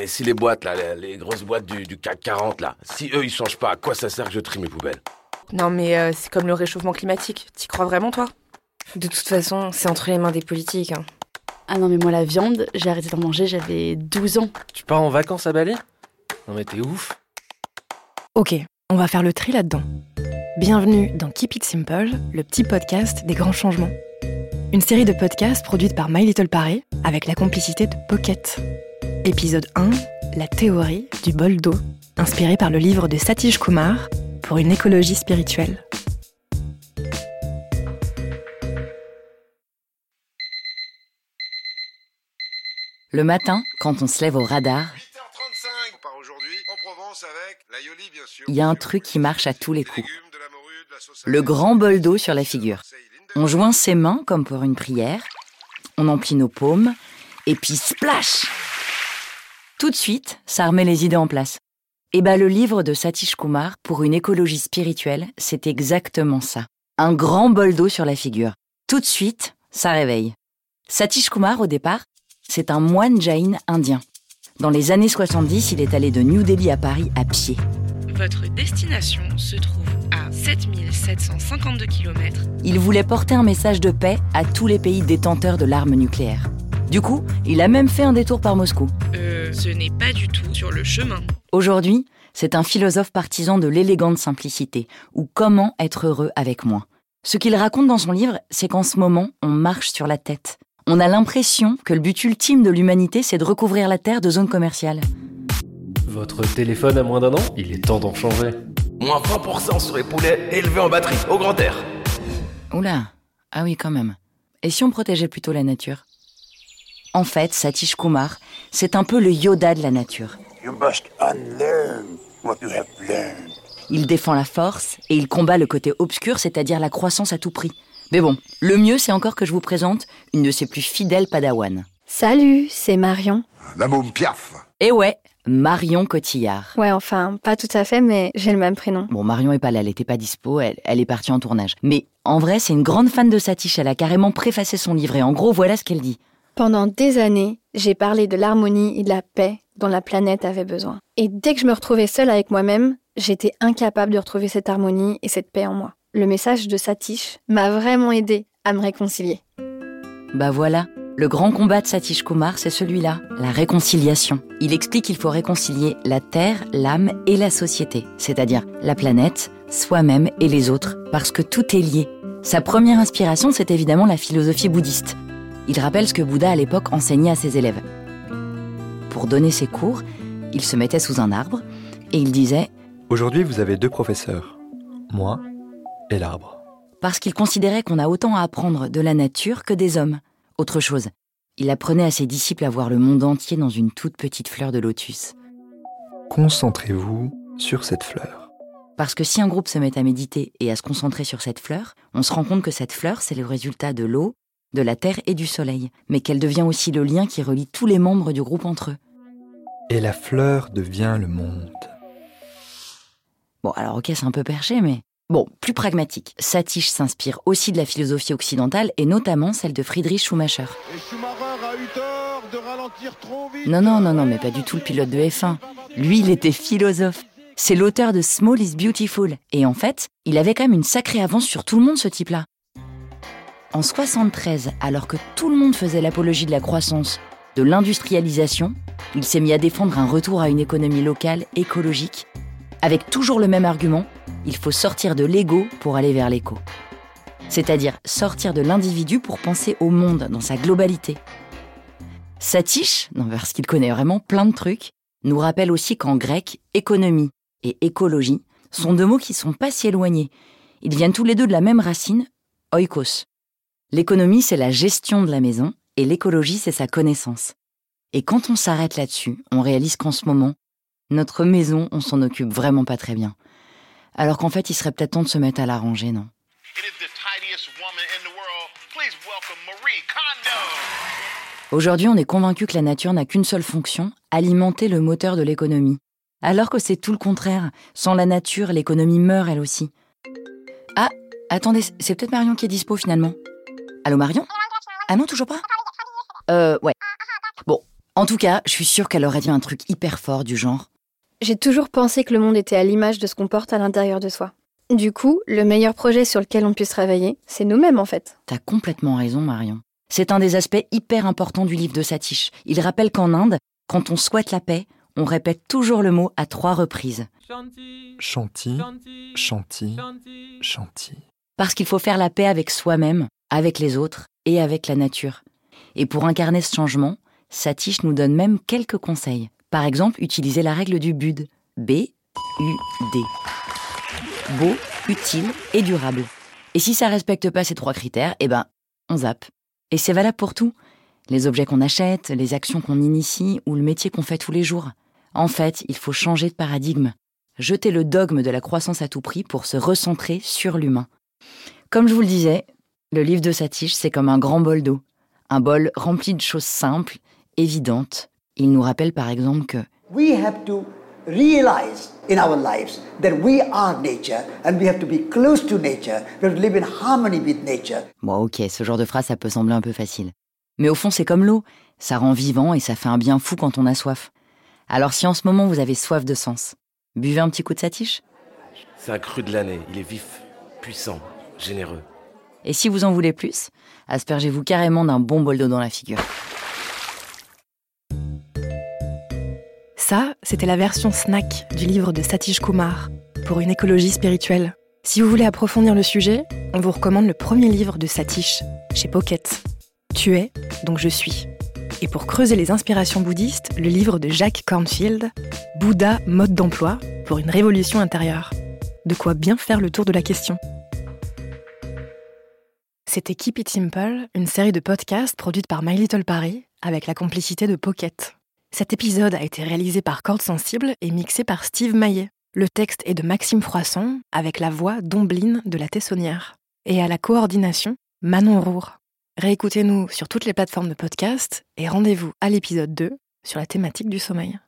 Et si les boîtes, là, les, les grosses boîtes du, du CAC 40, là, si eux, ils changent pas, à quoi ça sert que je trie mes poubelles? Non, mais euh, c'est comme le réchauffement climatique. T'y crois vraiment, toi? De toute façon, c'est entre les mains des politiques. hein. Ah non, mais moi, la viande, j'ai arrêté d'en manger, j'avais 12 ans. Tu pars en vacances à Bali? Non mais t'es ouf. Ok, on va faire le tri là-dedans. Bienvenue dans Keep It Simple, le petit podcast des grands changements. Une série de podcasts produite par My Little Paris avec la complicité de Pocket. Épisode 1, la théorie du bol d'eau, inspiré par le livre de Satish Kumar pour une écologie spirituelle. Le matin, quand on se lève au radar, 8h35 par aujourd'hui, en Provence avec l'aïoli bien sûr. il y a un truc qui marche à tous les coups. Le grand bol d'eau sur la figure. On joint ses mains comme pour une prière, on emplit nos paumes, et puis splash Tout de suite, ça remet les idées en place. Et bah le livre de Satish Kumar, Pour une écologie spirituelle, c'est exactement ça. Un grand bol d'eau sur la figure. Tout de suite, ça réveille. Satish Kumar, au départ, c'est un moine jain indien. Dans les années 70, il est allé de New Delhi à Paris à pied. Votre destination se trouve à 7752 km. Il voulait porter un message de paix à tous les pays détenteurs de l'arme nucléaire. Du coup, il a même fait un détour par Moscou. Euh, ce n'est pas du tout sur le chemin. Aujourd'hui, c'est un philosophe partisan de l'élégante simplicité, ou comment être heureux avec moins. Ce qu'il raconte dans son livre, c'est qu'en ce moment, on marche sur la tête. On a l'impression que le but ultime de l'humanité, c'est de recouvrir la Terre de zones commerciales. Votre téléphone a moins d'un an? Il est temps d'en changer. Moins 20% sur les poulets élevés en batterie, au grand air. Oula, ah oui quand même. Et si on protégeait plutôt la nature? En fait, Satish Kumar, c'est un peu le Yoda de la nature. You must unlearn what you have learned. Il défend la force et il combat le côté obscur, c'est-à-dire la croissance à tout prix. Mais bon, le mieux c'est encore que je vous présente une de ses plus fidèles padawan. Salut, c'est Marion. La môme Piaf. Et ouais, Marion Cotillard. Ouais, enfin, pas tout à fait, mais j'ai le même prénom. Bon, Marion est pas là, elle était pas dispo, elle, elle est partie en tournage. Mais en vrai, c'est une grande fan de Satish, elle a carrément préfacé son livre et en gros, voilà ce qu'elle dit. Pendant des années, j'ai parlé de l'harmonie et de la paix dont la planète avait besoin. Et dès que je me retrouvais seule avec moi-même, j'étais incapable de retrouver cette harmonie et cette paix en moi. Le message de Satish m'a vraiment aidé à me réconcilier. Bah voilà, le grand combat de Satish Kumar, c'est celui-là, la réconciliation. Il explique qu'il faut réconcilier la terre, l'âme et la société, c'est-à-dire la planète, soi-même et les autres, parce que tout est lié. Sa première inspiration, c'est évidemment la philosophie bouddhiste. Il rappelle ce que Bouddha à l'époque enseignait à ses élèves. Pour donner ses cours, il se mettait sous un arbre et il disait Aujourd'hui, vous avez deux professeurs, moi et l'arbre. parce qu'il considérait qu'on a autant à apprendre de la nature que des hommes. Autre chose, il apprenait à ses disciples à voir le monde entier dans une toute petite fleur de lotus. Concentrez-vous sur cette fleur. Parce que si un groupe se met à méditer et à se concentrer sur cette fleur, on se rend compte que cette fleur, c'est le résultat de l'eau, de la terre et du soleil, mais qu'elle devient aussi le lien qui relie tous les membres du groupe entre eux. Et la fleur devient le monde. Bon, alors ok, c'est un peu perché, mais... Bon, plus pragmatique. Satish s'inspire aussi de la philosophie occidentale et notamment celle de Friedrich Schumacher. Et Schumacher a eu tort de ralentir trop vite. Non, non, non, non, mais pas du tout le pilote de F1. Lui, il était philosophe. C'est l'auteur de Small is Beautiful. Et en fait, il avait quand même une sacrée avance sur tout le monde, ce type-là. En 73, alors que tout le monde faisait l'apologie de la croissance, de l'industrialisation, il s'est mis à défendre un retour à une économie locale, écologique, avec toujours le même argument, il faut sortir de l'ego pour aller vers l'éco. C'est-à-dire sortir de l'individu pour penser au monde dans sa globalité. Satish, parce qu'il connaît vraiment plein de trucs, nous rappelle aussi qu'en grec, économie et écologie sont deux mots qui sont pas si éloignés. Ils viennent tous les deux de la même racine, oikos. L'économie, c'est la gestion de la maison et l'écologie, c'est sa connaissance. Et quand on s'arrête là-dessus, on réalise qu'en ce moment, notre maison, on s'en occupe vraiment pas très bien. Alors qu'en fait, il serait peut-être temps de se mettre à la ranger, non? Aujourd'hui, on est convaincu que la nature n'a qu'une seule fonction, alimenter le moteur de l'économie. Alors que c'est tout le contraire. Sans la nature, l'économie meurt elle aussi. Ah, attendez, c'est peut-être Marion qui est dispo finalement. Allô Marion? Ah non, toujours pas? Euh, ouais. Bon, En tout cas, je suis sûre qu'elle aurait dit un truc hyper fort du genre J'ai toujours pensé que le monde était à l'image de ce qu'on porte à l'intérieur de soi. Du coup, le meilleur projet sur lequel on puisse travailler, c'est nous-mêmes en fait. T'as complètement raison, Marion. C'est un des aspects hyper importants du livre de Satish. Il rappelle qu'en Inde, quand on souhaite la paix, on répète toujours le mot à trois reprises. Chanti, chanti, chanti. Parce qu'il faut faire la paix avec soi-même, avec les autres et avec la nature. Et pour incarner ce changement, Satish nous donne même quelques conseils. Par exemple, utiliser la règle du BUD. B-U-D. Beau, utile et durable. Et si ça respecte pas ces trois critères, eh ben, on zappe. Et c'est valable pour tout. Les objets qu'on achète, les actions qu'on initie ou le métier qu'on fait tous les jours. En fait, il faut changer de paradigme. Jeter le dogme de la croissance à tout prix pour se recentrer sur l'humain. Comme je vous le disais, le livre de Satish, c'est comme un grand bol d'eau. Un bol rempli de choses simples, évidentes. Il nous rappelle par exemple que We have to realize in our lives that we are nature and we have to be close to nature. We have to live in harmony with nature. Bon, ok, ce genre de phrase, ça peut sembler un peu facile. Mais au fond, c'est comme l'eau. Ça rend vivant et ça fait un bien fou quand on a soif. Alors si en ce moment vous avez soif de sens, buvez un petit coup de satiche. C'est un cru de l'année. Il est vif, puissant, généreux. Et si vous en voulez plus, aspergez-vous carrément d'un bon bol d'eau dans la figure. C'était la version snack du livre de Satish Kumar, pour une écologie spirituelle. Si vous voulez approfondir le sujet, on vous recommande le premier livre de Satish, chez Pocket. Tu es, donc je suis. Et pour creuser les inspirations bouddhistes, le livre de Jacques Cornfield, Bouddha, mode d'emploi, pour une révolution intérieure. De quoi bien faire le tour de la question. C'était Keep It Simple, une série de podcasts produite par My Little Paris, avec la complicité de Pocket. Cet épisode a été réalisé par Corde Sensible et mixé par Steve Maillet. Le texte est de Maxime Froisson, avec la voix d'Ombline de la Tessonnière. Et à la coordination, Manon Roure. Réécoutez-nous sur toutes les plateformes de podcast et rendez-vous à l'épisode 2 sur la thématique du sommeil.